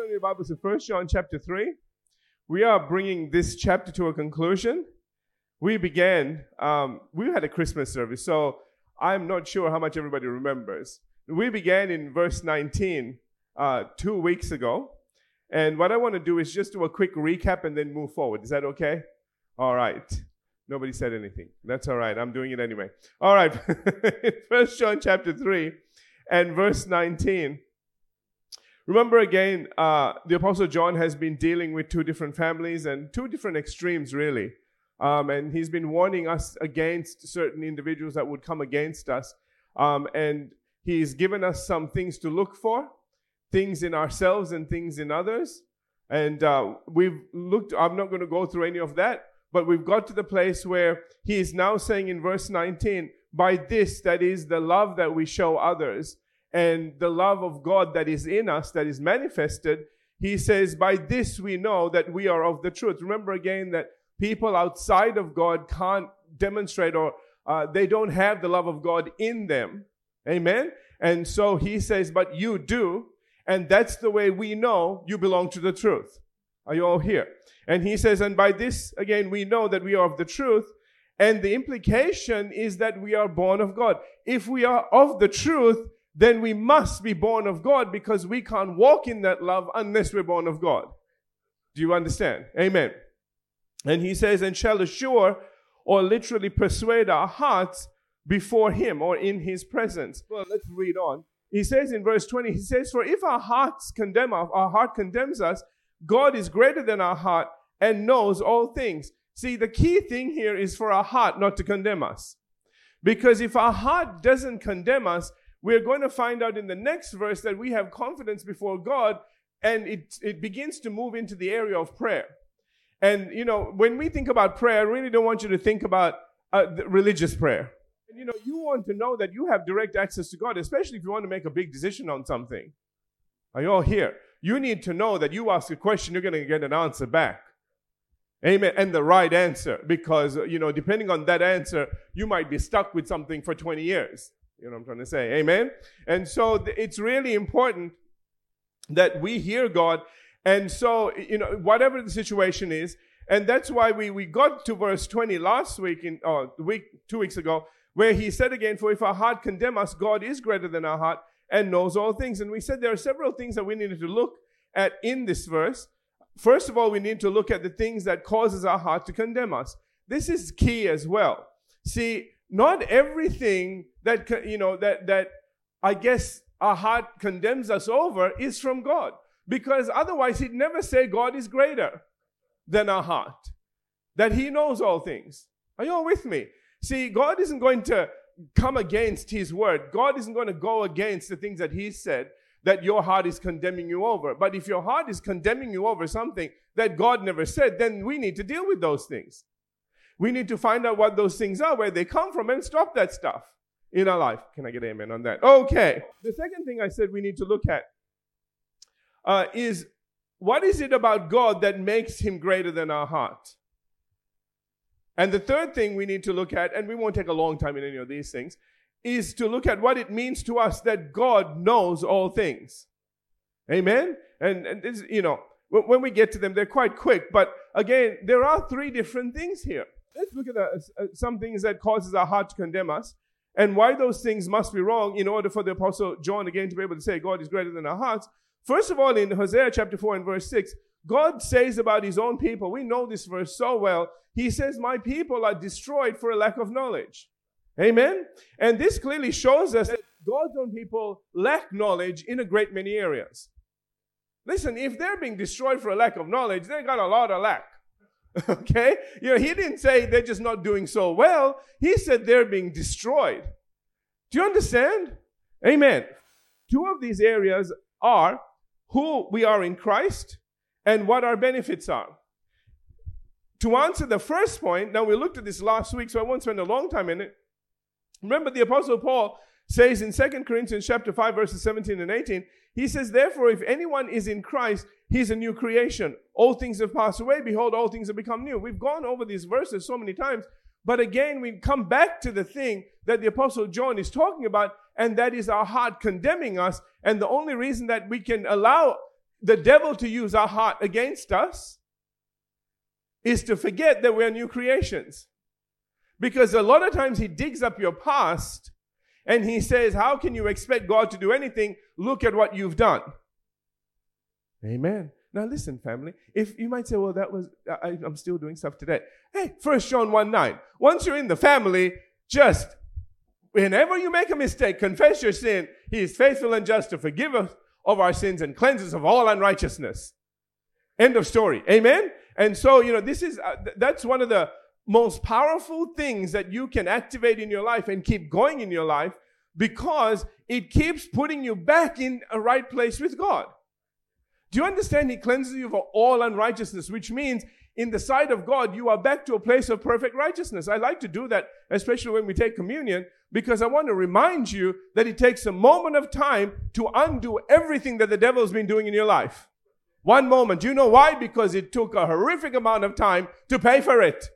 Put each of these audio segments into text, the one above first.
turn your Bibles to 1 John chapter 3. We are bringing this chapter to a conclusion. We began, um, we had a Christmas service, so I'm not sure how much everybody remembers. We began in verse 19 uh, two weeks ago. And what I want to do is just do a quick recap and then move forward. Is that okay? All right. Nobody said anything. That's all right. I'm doing it anyway. All right. First John chapter 3 and verse 19. Remember again, uh, the Apostle John has been dealing with two different families and two different extremes, really. Um, and he's been warning us against certain individuals that would come against us. Um, and he's given us some things to look for, things in ourselves and things in others. And uh, we've looked, I'm not going to go through any of that, but we've got to the place where he is now saying in verse 19, by this, that is the love that we show others, and the love of God that is in us, that is manifested, he says, By this we know that we are of the truth. Remember again that people outside of God can't demonstrate or uh, they don't have the love of God in them. Amen? And so he says, But you do. And that's the way we know you belong to the truth. Are you all here? And he says, And by this, again, we know that we are of the truth. And the implication is that we are born of God. If we are of the truth, then we must be born of God because we can't walk in that love unless we're born of God. Do you understand? Amen. And he says, and shall assure or literally persuade our hearts before him or in his presence. Well, let's read on. He says in verse 20, he says, For if our hearts condemn us, our heart condemns us, God is greater than our heart and knows all things. See, the key thing here is for our heart not to condemn us. Because if our heart doesn't condemn us, we're going to find out in the next verse that we have confidence before God and it, it begins to move into the area of prayer. And, you know, when we think about prayer, I really don't want you to think about uh, religious prayer. And, you know, you want to know that you have direct access to God, especially if you want to make a big decision on something. Are you all here? You need to know that you ask a question, you're going to get an answer back. Amen. And the right answer. Because, you know, depending on that answer, you might be stuck with something for 20 years. You know what I'm trying to say? Amen? And so th- it's really important that we hear God. And so, you know, whatever the situation is, and that's why we, we got to verse 20 last week, in uh, week, two weeks ago, where he said again, For if our heart condemn us, God is greater than our heart and knows all things. And we said there are several things that we needed to look at in this verse. First of all, we need to look at the things that causes our heart to condemn us. This is key as well. See, not everything that you know that that I guess our heart condemns us over is from God. Because otherwise he'd never say God is greater than our heart. That he knows all things. Are you all with me? See, God isn't going to come against his word. God isn't going to go against the things that he said that your heart is condemning you over. But if your heart is condemning you over something that God never said, then we need to deal with those things. We need to find out what those things are, where they come from, and stop that stuff in our life. Can I get amen on that? Okay. The second thing I said we need to look at uh, is what is it about God that makes him greater than our heart? And the third thing we need to look at, and we won't take a long time in any of these things, is to look at what it means to us that God knows all things. Amen? And, and this, you know, when we get to them, they're quite quick. But again, there are three different things here. Let's look at the, uh, some things that causes our heart to condemn us and why those things must be wrong in order for the apostle John again to be able to say God is greater than our hearts. First of all, in Hosea chapter 4 and verse 6, God says about his own people, we know this verse so well. He says, My people are destroyed for a lack of knowledge. Amen? And this clearly shows us that God's own people lack knowledge in a great many areas. Listen, if they're being destroyed for a lack of knowledge, they got a lot of lack. Okay? You know, he didn't say they're just not doing so well. He said they're being destroyed. Do you understand? Amen. Two of these areas are who we are in Christ and what our benefits are. To answer the first point, now we looked at this last week, so I won't spend a long time in it. Remember, the Apostle Paul says in 2 Corinthians chapter 5, verses 17 and 18, he says, Therefore, if anyone is in Christ, he's a new creation. All things have passed away. Behold, all things have become new. We've gone over these verses so many times. But again, we come back to the thing that the Apostle John is talking about, and that is our heart condemning us. And the only reason that we can allow the devil to use our heart against us is to forget that we're new creations. Because a lot of times he digs up your past and he says, How can you expect God to do anything? Look at what you've done. Amen. Now listen, family. If you might say, well, that was I, am still doing stuff today. Hey, First John 1 9. Once you're in the family, just whenever you make a mistake, confess your sin. He is faithful and just to forgive us of our sins and cleanse us of all unrighteousness. End of story. Amen. And so, you know, this is uh, th- that's one of the most powerful things that you can activate in your life and keep going in your life because it keeps putting you back in a right place with God. Do you understand? He cleanses you of all unrighteousness, which means in the sight of God, you are back to a place of perfect righteousness. I like to do that, especially when we take communion, because I want to remind you that it takes a moment of time to undo everything that the devil's been doing in your life. One moment. Do you know why? Because it took a horrific amount of time to pay for it.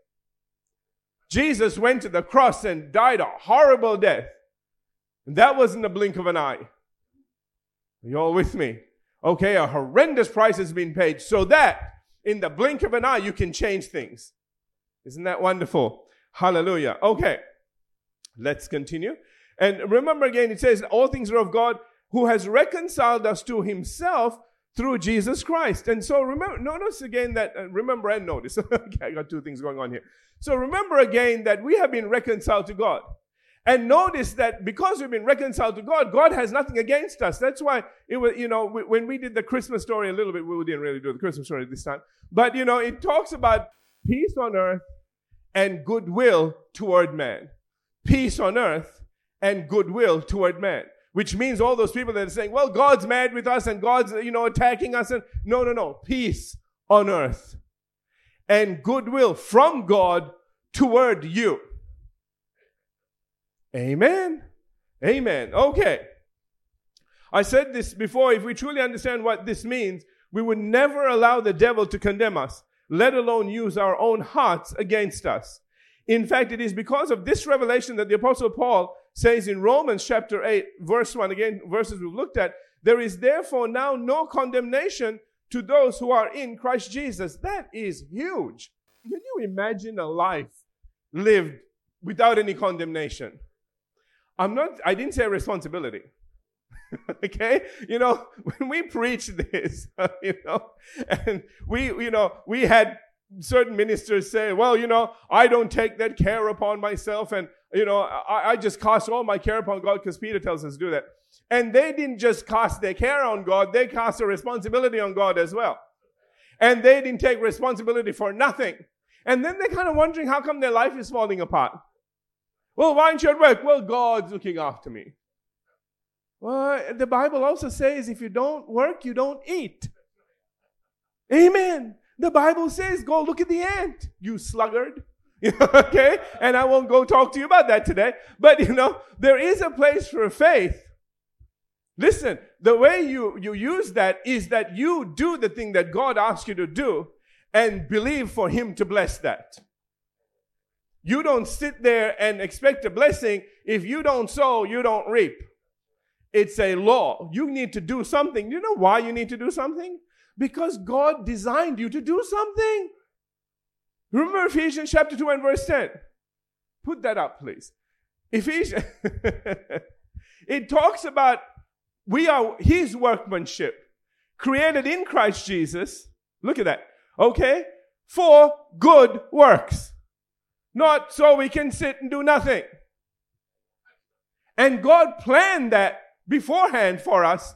Jesus went to the cross and died a horrible death. And that wasn't the blink of an eye. Are you all with me? Okay, a horrendous price has been paid so that in the blink of an eye you can change things. Isn't that wonderful? Hallelujah. Okay, let's continue. And remember again, it says, All things are of God who has reconciled us to himself through Jesus Christ. And so remember, notice again that, uh, remember and notice. okay, I got two things going on here. So remember again that we have been reconciled to God. And notice that because we've been reconciled to God, God has nothing against us. That's why it was, you know, when we did the Christmas story a little bit, we didn't really do the Christmas story this time. But, you know, it talks about peace on earth and goodwill toward man. Peace on earth and goodwill toward man. Which means all those people that are saying, well, God's mad with us and God's, you know, attacking us. And no, no, no. Peace on earth and goodwill from God toward you. Amen. Amen. Okay. I said this before. If we truly understand what this means, we would never allow the devil to condemn us, let alone use our own hearts against us. In fact, it is because of this revelation that the apostle Paul says in Romans chapter 8, verse 1, again, verses we've looked at, there is therefore now no condemnation to those who are in Christ Jesus. That is huge. Can you imagine a life lived without any condemnation? I'm not, I didn't say responsibility. okay? You know, when we preach this, you know, and we, you know, we had certain ministers say, well, you know, I don't take that care upon myself and, you know, I, I just cast all my care upon God because Peter tells us to do that. And they didn't just cast their care on God, they cast a responsibility on God as well. And they didn't take responsibility for nothing. And then they're kind of wondering how come their life is falling apart. Well, why aren't you at work? Well, God's looking after me. Well, the Bible also says if you don't work, you don't eat. Amen. The Bible says, go look at the ant, you sluggard. okay? And I won't go talk to you about that today. But you know, there is a place for faith. Listen, the way you, you use that is that you do the thing that God asks you to do and believe for Him to bless that. You don't sit there and expect a blessing. If you don't sow, you don't reap. It's a law. You need to do something. You know why you need to do something? Because God designed you to do something. Remember Ephesians chapter 2 and verse 10. Put that up, please. Ephesians. it talks about we are his workmanship, created in Christ Jesus. Look at that. Okay? For good works not so we can sit and do nothing. And God planned that beforehand for us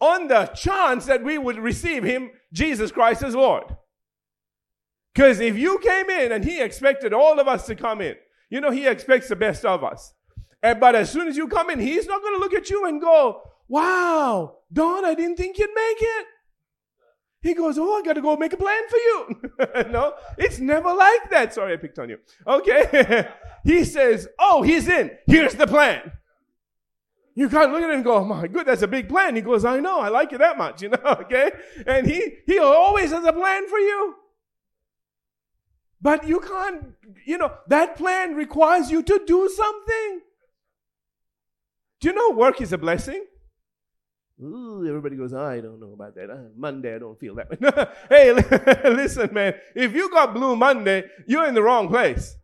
on the chance that we would receive Him, Jesus Christ, as Lord. Because if you came in and He expected all of us to come in, you know, He expects the best of us. And, but as soon as you come in, He's not going to look at you and go, Wow, Don, I didn't think you'd make it. He goes, Oh, I got to go make a plan for you. no, it's never like that. Sorry, I picked on you. Okay. he says, Oh, he's in. Here's the plan. You can't look at it and go, oh my good, that's a big plan. He goes, I know, I like you that much, you know, okay? And he, he always has a plan for you. But you can't, you know, that plan requires you to do something. Do you know work is a blessing? Ooh, everybody goes, I don't know about that. Uh, Monday, I don't feel that way. hey, listen, man. If you got Blue Monday, you're in the wrong place.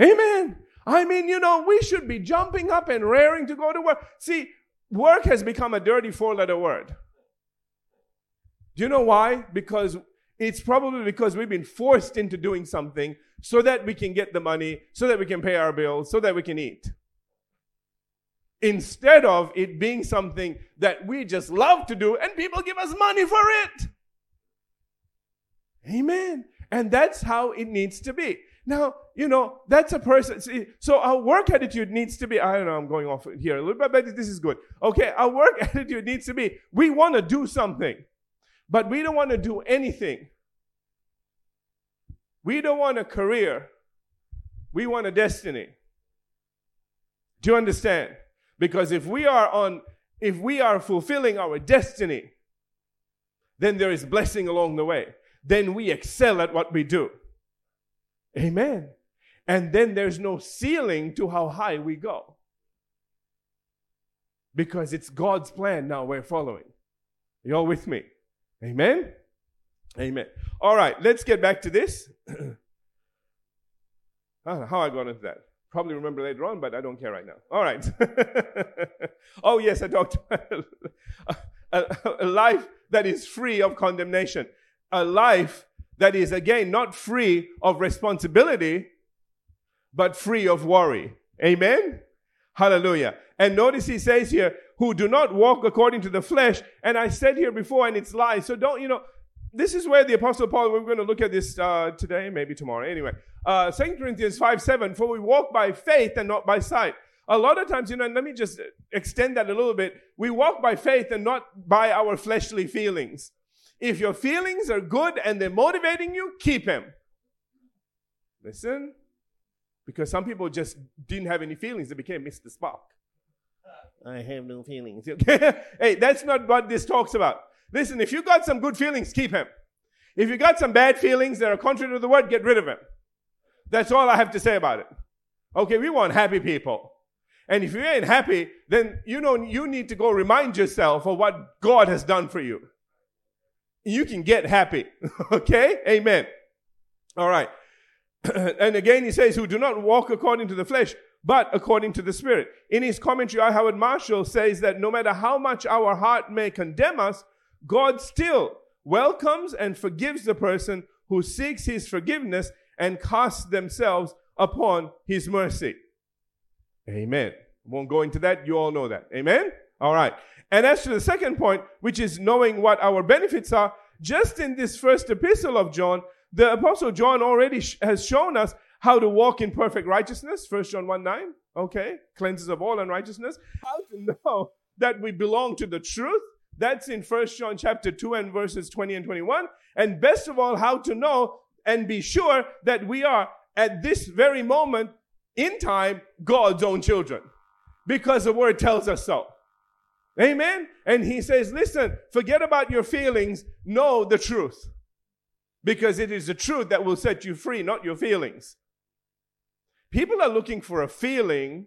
Amen. I mean, you know, we should be jumping up and raring to go to work. See, work has become a dirty four letter word. Do you know why? Because it's probably because we've been forced into doing something so that we can get the money, so that we can pay our bills, so that we can eat. Instead of it being something that we just love to do and people give us money for it. Amen. And that's how it needs to be. Now, you know, that's a person. See, so our work attitude needs to be, I don't know, I'm going off here a little bit, but this is good. Okay, our work attitude needs to be, we want to do something. But we don't want to do anything. We don't want a career. We want a destiny. Do you understand? Because if we are on, if we are fulfilling our destiny, then there is blessing along the way. Then we excel at what we do. Amen. And then there's no ceiling to how high we go. Because it's God's plan now we're following. You're with me? Amen? Amen. All right, let's get back to this. I ah, how I got into that. Probably remember later on, but I don't care right now. All right. oh, yes, I talked about a, a life that is free of condemnation, a life that is, again, not free of responsibility, but free of worry. Amen? Hallelujah. And notice he says here, who do not walk according to the flesh. And I said here before, and it's lies. So don't, you know, this is where the Apostle Paul, we're going to look at this uh, today, maybe tomorrow. Anyway, uh, 2 Corinthians 5 7, for we walk by faith and not by sight. A lot of times, you know, let me just extend that a little bit. We walk by faith and not by our fleshly feelings. If your feelings are good and they're motivating you, keep them. Listen, because some people just didn't have any feelings, they became Mr. Spock. I have no feelings. Okay? hey, that's not what this talks about. Listen, if you got some good feelings, keep him. If you got some bad feelings that are contrary to the word, get rid of him. That's all I have to say about it. Okay, we want happy people. And if you ain't happy, then you know you need to go remind yourself of what God has done for you. You can get happy. okay? Amen. All right. and again, he says, who do not walk according to the flesh, but according to the Spirit. In his commentary, I. Howard Marshall says that no matter how much our heart may condemn us, God still welcomes and forgives the person who seeks his forgiveness and casts themselves upon his mercy. Amen. Won't go into that. You all know that. Amen? All right. And as to the second point, which is knowing what our benefits are, just in this first epistle of John, the apostle John already sh- has shown us how to walk in perfect righteousness, 1 John 1 9, okay, cleanses of all unrighteousness. How to know that we belong to the truth, that's in 1 John chapter 2 and verses 20 and 21. And best of all, how to know and be sure that we are at this very moment in time God's own children. Because the word tells us so. Amen. And he says, listen, forget about your feelings, know the truth. Because it is the truth that will set you free, not your feelings. People are looking for a feeling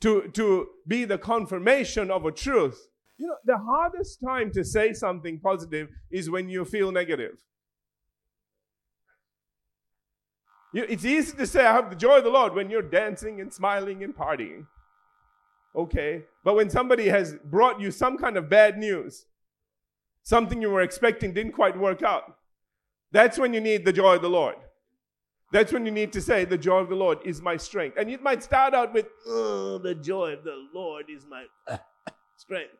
to, to be the confirmation of a truth. You know, the hardest time to say something positive is when you feel negative. You, it's easy to say, I have the joy of the Lord when you're dancing and smiling and partying. Okay. But when somebody has brought you some kind of bad news, something you were expecting didn't quite work out, that's when you need the joy of the Lord. That's when you need to say, The joy of the Lord is my strength. And you might start out with, Oh, the joy of the Lord is my strength.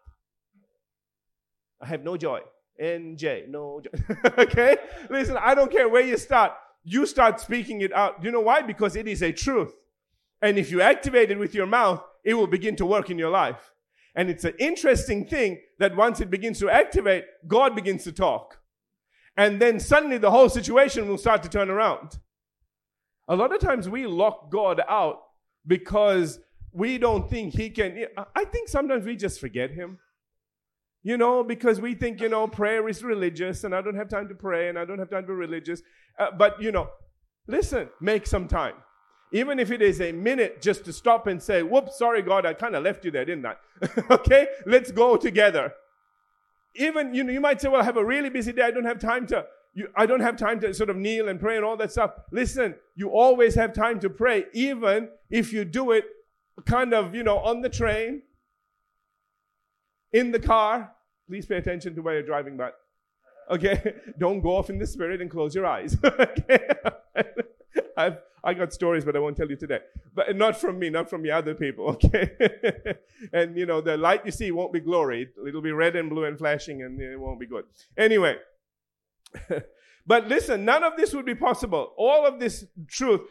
I have no joy. NJ, no joy. okay? Listen, I don't care where you start. You start speaking it out. You know why? Because it is a truth. And if you activate it with your mouth, it will begin to work in your life. And it's an interesting thing that once it begins to activate, God begins to talk. And then suddenly the whole situation will start to turn around. A lot of times we lock God out because we don't think He can. I think sometimes we just forget Him. You know, because we think, you know, prayer is religious and I don't have time to pray and I don't have time to be religious. Uh, but, you know, listen, make some time. Even if it is a minute just to stop and say, whoops, sorry, God, I kind of left you there, didn't I? okay, let's go together. Even, you know, you might say, well, I have a really busy day. I don't have time to, you, I don't have time to sort of kneel and pray and all that stuff. Listen, you always have time to pray, even if you do it kind of, you know, on the train, in the car. Please pay attention to where you're driving, but okay, don't go off in the spirit and close your eyes. okay, I've I got stories, but I won't tell you today. But not from me, not from the other people. Okay, and you know the light you see won't be glory. It'll be red and blue and flashing, and it won't be good. Anyway. but listen, none of this would be possible. All of this truth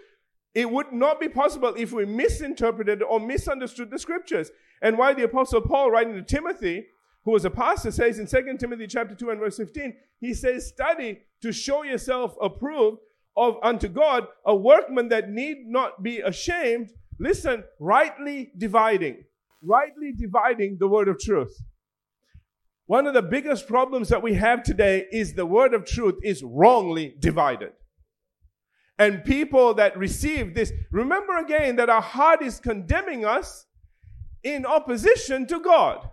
it would not be possible if we misinterpreted or misunderstood the scriptures. And why the apostle Paul writing to Timothy, who was a pastor, says in 2 Timothy chapter 2 and verse 15, he says, study to show yourself approved of unto God, a workman that need not be ashamed. Listen, rightly dividing, rightly dividing the word of truth. One of the biggest problems that we have today is the word of truth is wrongly divided. And people that receive this, remember again that our heart is condemning us in opposition to God.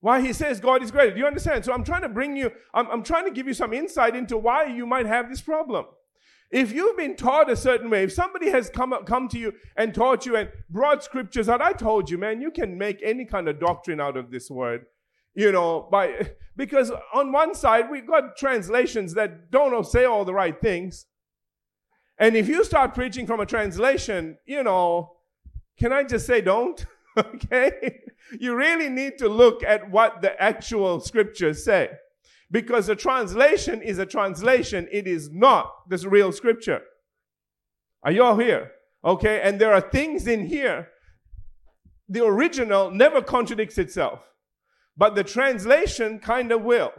Why he says God is greater. Do you understand? So I'm trying to bring you, I'm, I'm trying to give you some insight into why you might have this problem. If you've been taught a certain way, if somebody has come, up, come to you and taught you and brought scriptures out, I told you, man, you can make any kind of doctrine out of this word. You know, by because on one side we've got translations that don't say all the right things. And if you start preaching from a translation, you know, can I just say don't? okay? You really need to look at what the actual scriptures say. Because a translation is a translation, it is not this real scripture. Are you all here? Okay, and there are things in here. The original never contradicts itself, but the translation kind of will.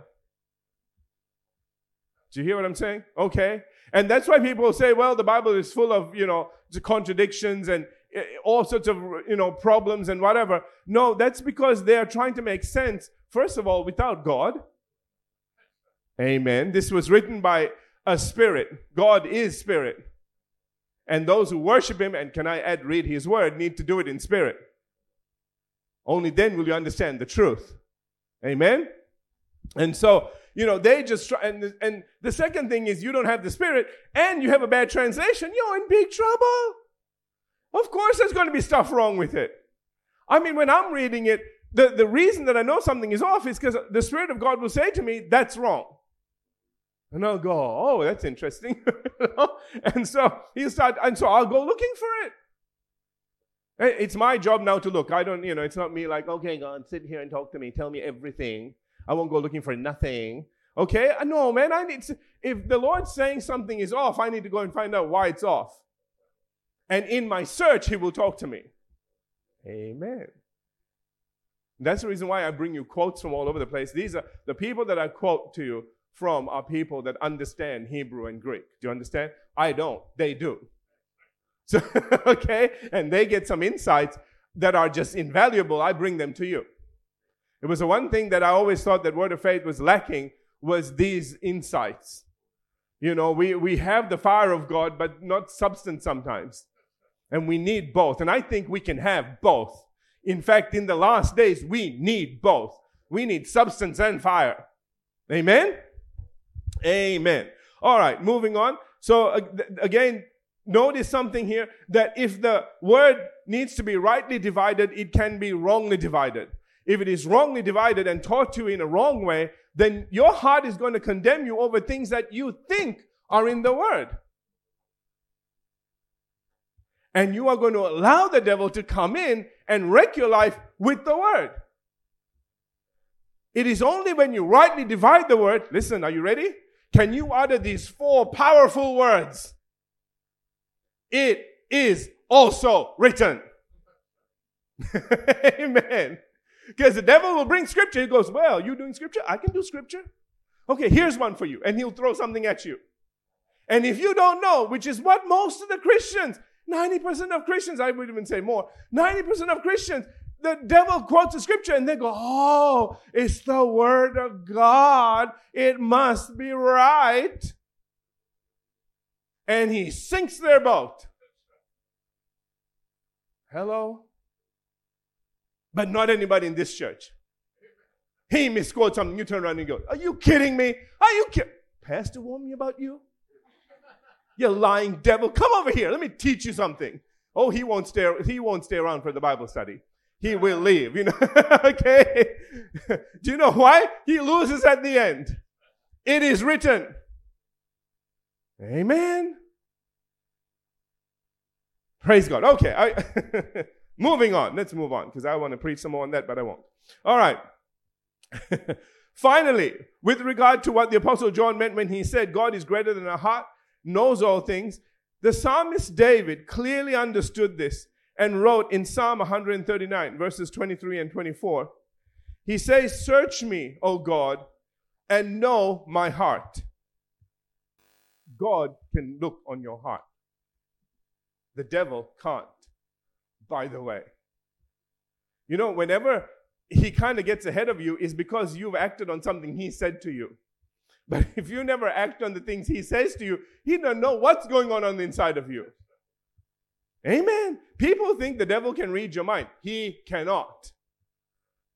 Do you hear what I'm saying? Okay. And that's why people say, well, the Bible is full of, you know, contradictions and eh, all sorts of, you know, problems and whatever. No, that's because they are trying to make sense, first of all, without God. Amen. This was written by a spirit. God is spirit. And those who worship him, and can I add, read his word, need to do it in spirit. Only then will you understand the truth. Amen. And so you know, they just try. And, and the second thing is you don't have the Spirit and you have a bad translation, you're in big trouble. Of course, there's going to be stuff wrong with it. I mean, when I'm reading it, the, the reason that I know something is off is because the Spirit of God will say to me, that's wrong. And I'll go, oh, that's interesting. and so he'll start, and so I'll go looking for it. It's my job now to look. I don't, you know, it's not me like, okay, God, sit here and talk to me, tell me everything. I won't go looking for nothing. Okay? Uh, no, man, I need to, if the Lord's saying something is off, I need to go and find out why it's off. And in my search, He will talk to me. Amen. That's the reason why I bring you quotes from all over the place. These are the people that I quote to you from are people that understand Hebrew and Greek. Do you understand? I don't. They do. So, okay? And they get some insights that are just invaluable. I bring them to you. It was the one thing that I always thought that Word of Faith was lacking was these insights. You know, we, we have the fire of God, but not substance sometimes. And we need both. And I think we can have both. In fact, in the last days, we need both. We need substance and fire. Amen? Amen. All right, moving on. So, again, notice something here that if the word needs to be rightly divided, it can be wrongly divided if it is wrongly divided and taught to you in a wrong way, then your heart is going to condemn you over things that you think are in the Word. And you are going to allow the devil to come in and wreck your life with the Word. It is only when you rightly divide the Word, listen, are you ready? Can you utter these four powerful words? It is also written. Amen. Because the devil will bring scripture. He goes, Well, you doing scripture? I can do scripture. Okay, here's one for you. And he'll throw something at you. And if you don't know, which is what most of the Christians, 90% of Christians, I would even say more, 90% of Christians, the devil quotes the scripture and they go, Oh, it's the word of God. It must be right. And he sinks their boat. Hello? But not anybody in this church. He misquotes something, you turn around and go, Are you kidding me? Are you kidding? Pastor warned me about you? You lying devil. Come over here. Let me teach you something. Oh, he won't stay, he won't stay around for the Bible study. He will leave, you know. okay. Do you know why? He loses at the end. It is written. Amen. Praise God. Okay. I, moving on. Let's move on because I want to preach some more on that, but I won't. All right. Finally, with regard to what the Apostle John meant when he said God is greater than our heart, knows all things, the psalmist David clearly understood this and wrote in Psalm 139, verses 23 and 24. He says, Search me, O God, and know my heart. God can look on your heart. The devil can't, by the way. You know, whenever he kind of gets ahead of you, is because you've acted on something he said to you. But if you never act on the things he says to you, he doesn't know what's going on on the inside of you. Amen. People think the devil can read your mind. He cannot.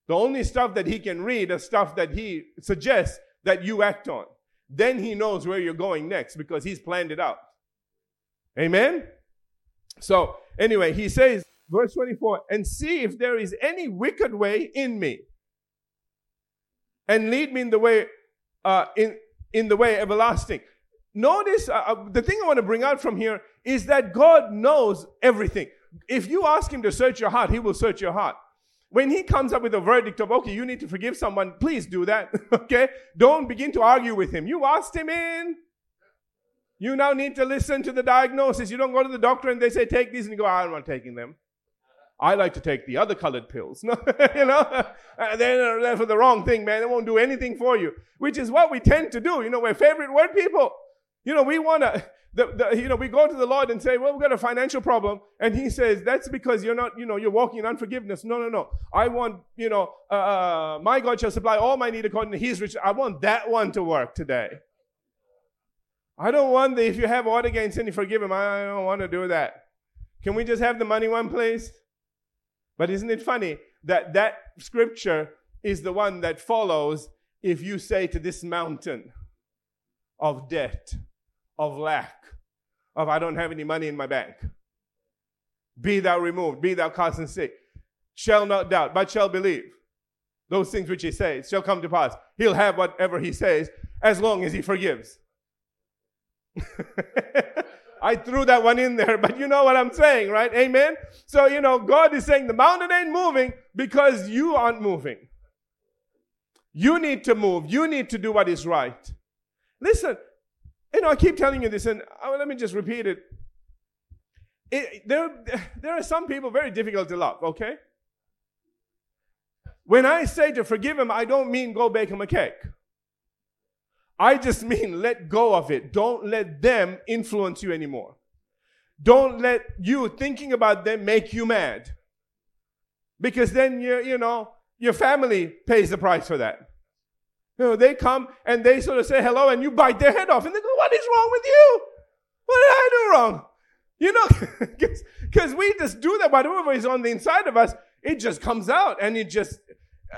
The only stuff that he can read is stuff that he suggests that you act on. Then he knows where you're going next because he's planned it out. Amen? So, anyway, he says, verse 24, and see if there is any wicked way in me, and lead me in the way, uh, in, in the way everlasting. Notice uh, uh the thing I want to bring out from here is that God knows everything. If you ask Him to search your heart, He will search your heart. When He comes up with a verdict of, okay, you need to forgive someone, please do that. okay? Don't begin to argue with Him. You asked Him in. You now need to listen to the diagnosis. You don't go to the doctor and they say, take these, and you go, I'm not taking them. I like to take the other colored pills. you know, uh, they're, they're for the wrong thing, man. They won't do anything for you, which is what we tend to do. You know, we're favorite word people. You know, we want to, the, the, you know, we go to the Lord and say, well, we've got a financial problem. And he says, that's because you're not, you know, you're walking in unforgiveness. No, no, no. I want, you know, uh, uh, my God shall supply all my need according to his riches. I want that one to work today. I don't want the, if you have ought against any, forgive him. I don't want to do that. Can we just have the money one, please? But isn't it funny that that scripture is the one that follows if you say to this mountain of debt, of lack, of I don't have any money in my bank. Be thou removed, be thou cast and sick. Shall not doubt, but shall believe. Those things which he says shall come to pass. He'll have whatever he says as long as he forgives. I threw that one in there, but you know what I'm saying, right? Amen? So, you know, God is saying the mountain ain't moving because you aren't moving. You need to move. You need to do what is right. Listen, you know, I keep telling you this, and uh, let me just repeat it. it. There, there are some people very difficult to love, okay? When I say to forgive him, I don't mean go bake him a cake. I just mean let go of it. Don't let them influence you anymore. Don't let you thinking about them make you mad. Because then you you know, your family pays the price for that. You know, they come and they sort of say hello and you bite their head off and they go, What is wrong with you? What did I do wrong? You know, because we just do that. Whatever is on the inside of us, it just comes out and it just,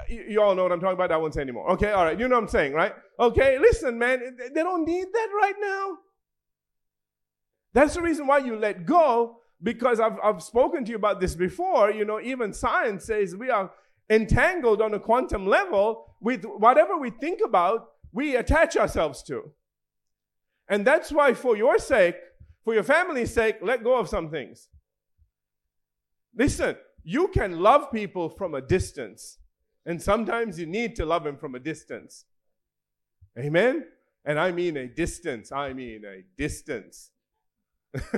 you, you, all know what I'm talking about. I won't say anymore. Okay, all right. You know what I'm saying, right? Okay, listen, man, they don't need that right now. That's the reason why you let go because I've, I've spoken to you about this before. You know, even science says we are entangled on a quantum level with whatever we think about, we attach ourselves to. And that's why, for your sake, for your family's sake, let go of some things. Listen, you can love people from a distance, and sometimes you need to love them from a distance. Amen? And I mean a distance. I mean a distance.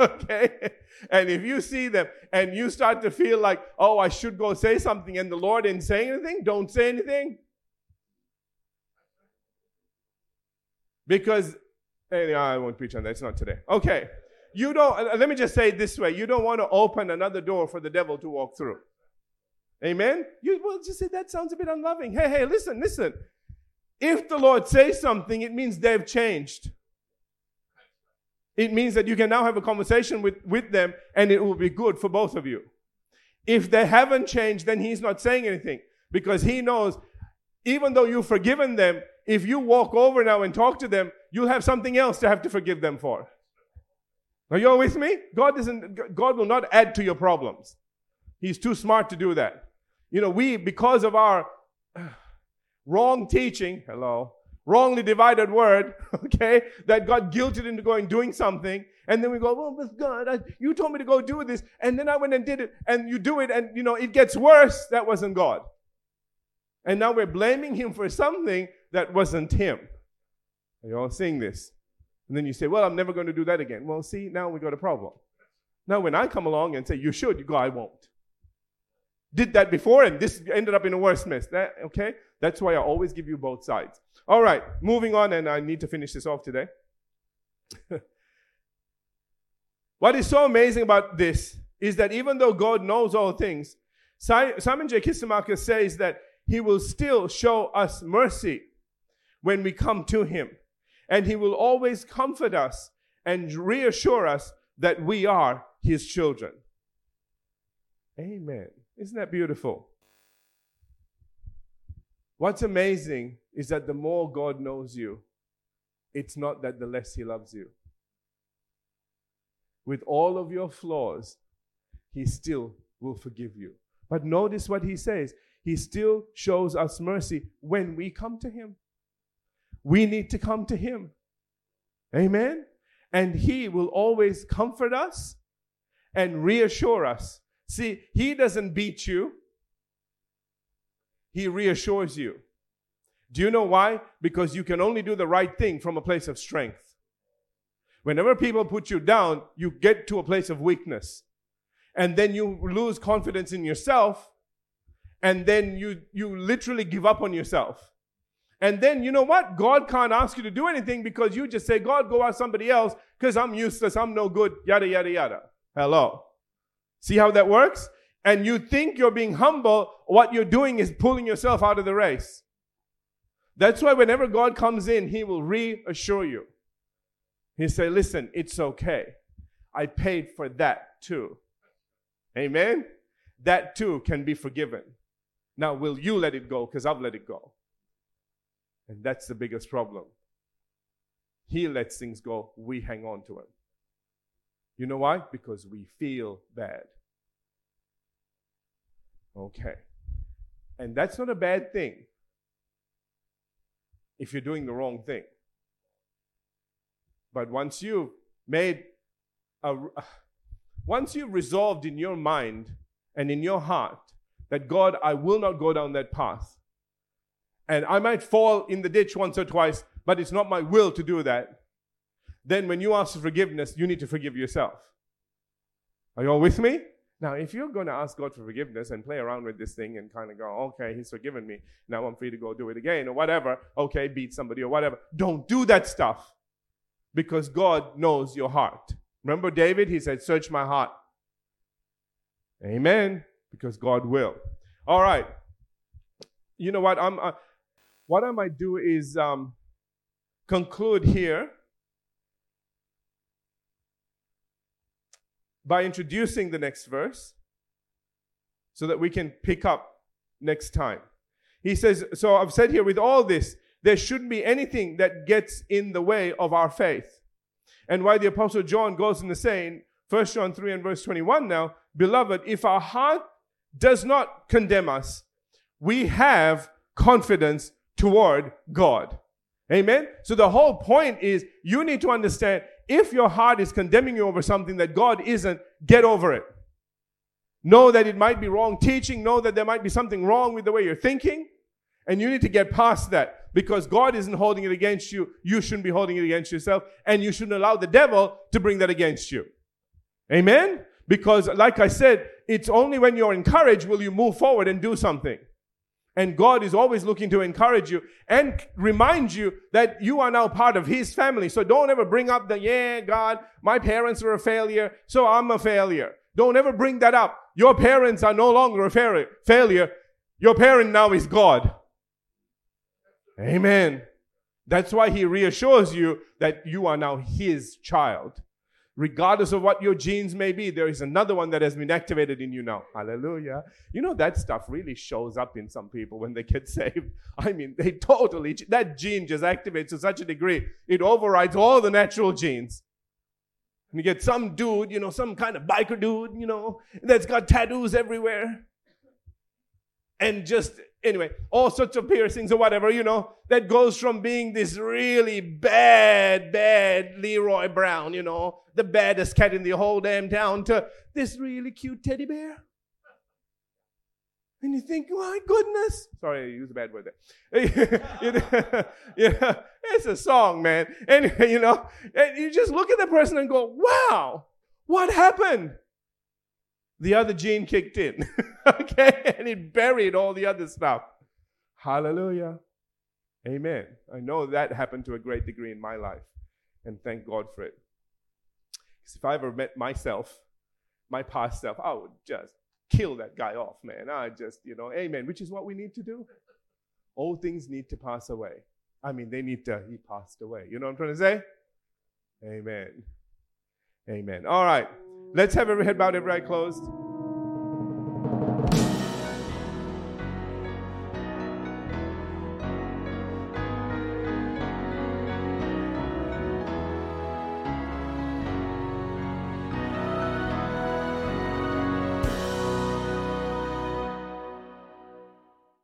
okay? And if you see them and you start to feel like, oh, I should go say something, and the Lord didn't say anything, don't say anything. Because, anyway, I won't preach on that. It's not today. Okay. You don't, uh, let me just say it this way you don't want to open another door for the devil to walk through. Amen? You will just say, that sounds a bit unloving. Hey, hey, listen, listen. If the Lord says something, it means they've changed. It means that you can now have a conversation with, with them and it will be good for both of you. If they haven't changed, then he's not saying anything because he knows even though you've forgiven them, if you walk over now and talk to them, you'll have something else to have to forgive them for. Are you all with me? God doesn't God will not add to your problems. He's too smart to do that. You know, we because of our wrong teaching, hello, wrongly divided word, okay, that got guilted into going doing something, and then we go, well, but God, I, you told me to go do this, and then I went and did it, and you do it, and you know it gets worse. That wasn't God, and now we're blaming Him for something that wasn't Him. Are you all seeing this? And then you say, well, I'm never going to do that again. Well, see, now we got a problem. Now, when I come along and say, you should, you go, I won't. Did that before, and this ended up in a worse mess. That, okay? That's why I always give you both sides. All right, moving on, and I need to finish this off today. what is so amazing about this is that even though God knows all things, Simon J. Kistemaker says that he will still show us mercy when we come to him. And he will always comfort us and reassure us that we are his children. Amen. Isn't that beautiful? What's amazing is that the more God knows you, it's not that the less He loves you. With all of your flaws, He still will forgive you. But notice what He says He still shows us mercy when we come to Him. We need to come to Him. Amen? And He will always comfort us and reassure us. See, He doesn't beat you, he reassures you. Do you know why? Because you can only do the right thing from a place of strength. Whenever people put you down, you get to a place of weakness. And then you lose confidence in yourself. And then you, you literally give up on yourself. And then you know what? God can't ask you to do anything because you just say, God, go ask somebody else because I'm useless, I'm no good, yada, yada, yada. Hello. See how that works? and you think you're being humble, what you're doing is pulling yourself out of the race. That's why whenever God comes in, He will reassure you. He say, "Listen, it's okay. I paid for that too." Amen. That too can be forgiven. Now, will you let it go? Because I've let it go. And that's the biggest problem. He lets things go, we hang on to it. You know why? Because we feel bad. Okay. And that's not a bad thing if you're doing the wrong thing. But once you've made a, once you've resolved in your mind and in your heart that God, I will not go down that path. And I might fall in the ditch once or twice, but it's not my will to do that. Then when you ask for forgiveness, you need to forgive yourself. Are you all with me? Now, if you're going to ask God for forgiveness and play around with this thing and kind of go, okay, He's forgiven me, now I'm free to go do it again or whatever, okay, beat somebody or whatever, don't do that stuff because God knows your heart. Remember David? He said, search my heart. Amen. Because God will. All right. You know what? I'm, uh, what I might do is um, conclude here by introducing the next verse so that we can pick up next time. He says, So I've said here, with all this, there shouldn't be anything that gets in the way of our faith. And why the Apostle John goes into saying, 1 John 3 and verse 21 now, Beloved, if our heart does not condemn us, we have confidence toward God. Amen? So the whole point is you need to understand if your heart is condemning you over something that God isn't, get over it. Know that it might be wrong teaching. Know that there might be something wrong with the way you're thinking. And you need to get past that because God isn't holding it against you. You shouldn't be holding it against yourself. And you shouldn't allow the devil to bring that against you. Amen? Because, like I said, it's only when you're encouraged will you move forward and do something. And God is always looking to encourage you and remind you that you are now part of His family. So don't ever bring up the, yeah, God, my parents are a failure, so I'm a failure. Don't ever bring that up. Your parents are no longer a fa- failure. Your parent now is God. Amen. That's why He reassures you that you are now His child. Regardless of what your genes may be, there is another one that has been activated in you now. Hallelujah. You know, that stuff really shows up in some people when they get saved. I mean, they totally, that gene just activates to such a degree, it overrides all the natural genes. And you get some dude, you know, some kind of biker dude, you know, that's got tattoos everywhere. And just, anyway, all sorts of piercings or whatever, you know, that goes from being this really bad, bad Leroy Brown, you know, the baddest cat in the whole damn town, to this really cute teddy bear. And you think, my goodness. Sorry, I used a bad word there. you, know, you know, it's a song, man. Anyway, you know, and you just look at the person and go, wow, what happened? The other gene kicked in, okay? And it buried all the other stuff. Hallelujah. Amen. I know that happened to a great degree in my life, and thank God for it. Because if I ever met myself, my past self, I would just kill that guy off, man. I just, you know, amen, which is what we need to do. All things need to pass away. I mean, they need to, he passed away. You know what I'm trying to say? Amen. Amen. All right. Let's have every head bowed, every eye closed.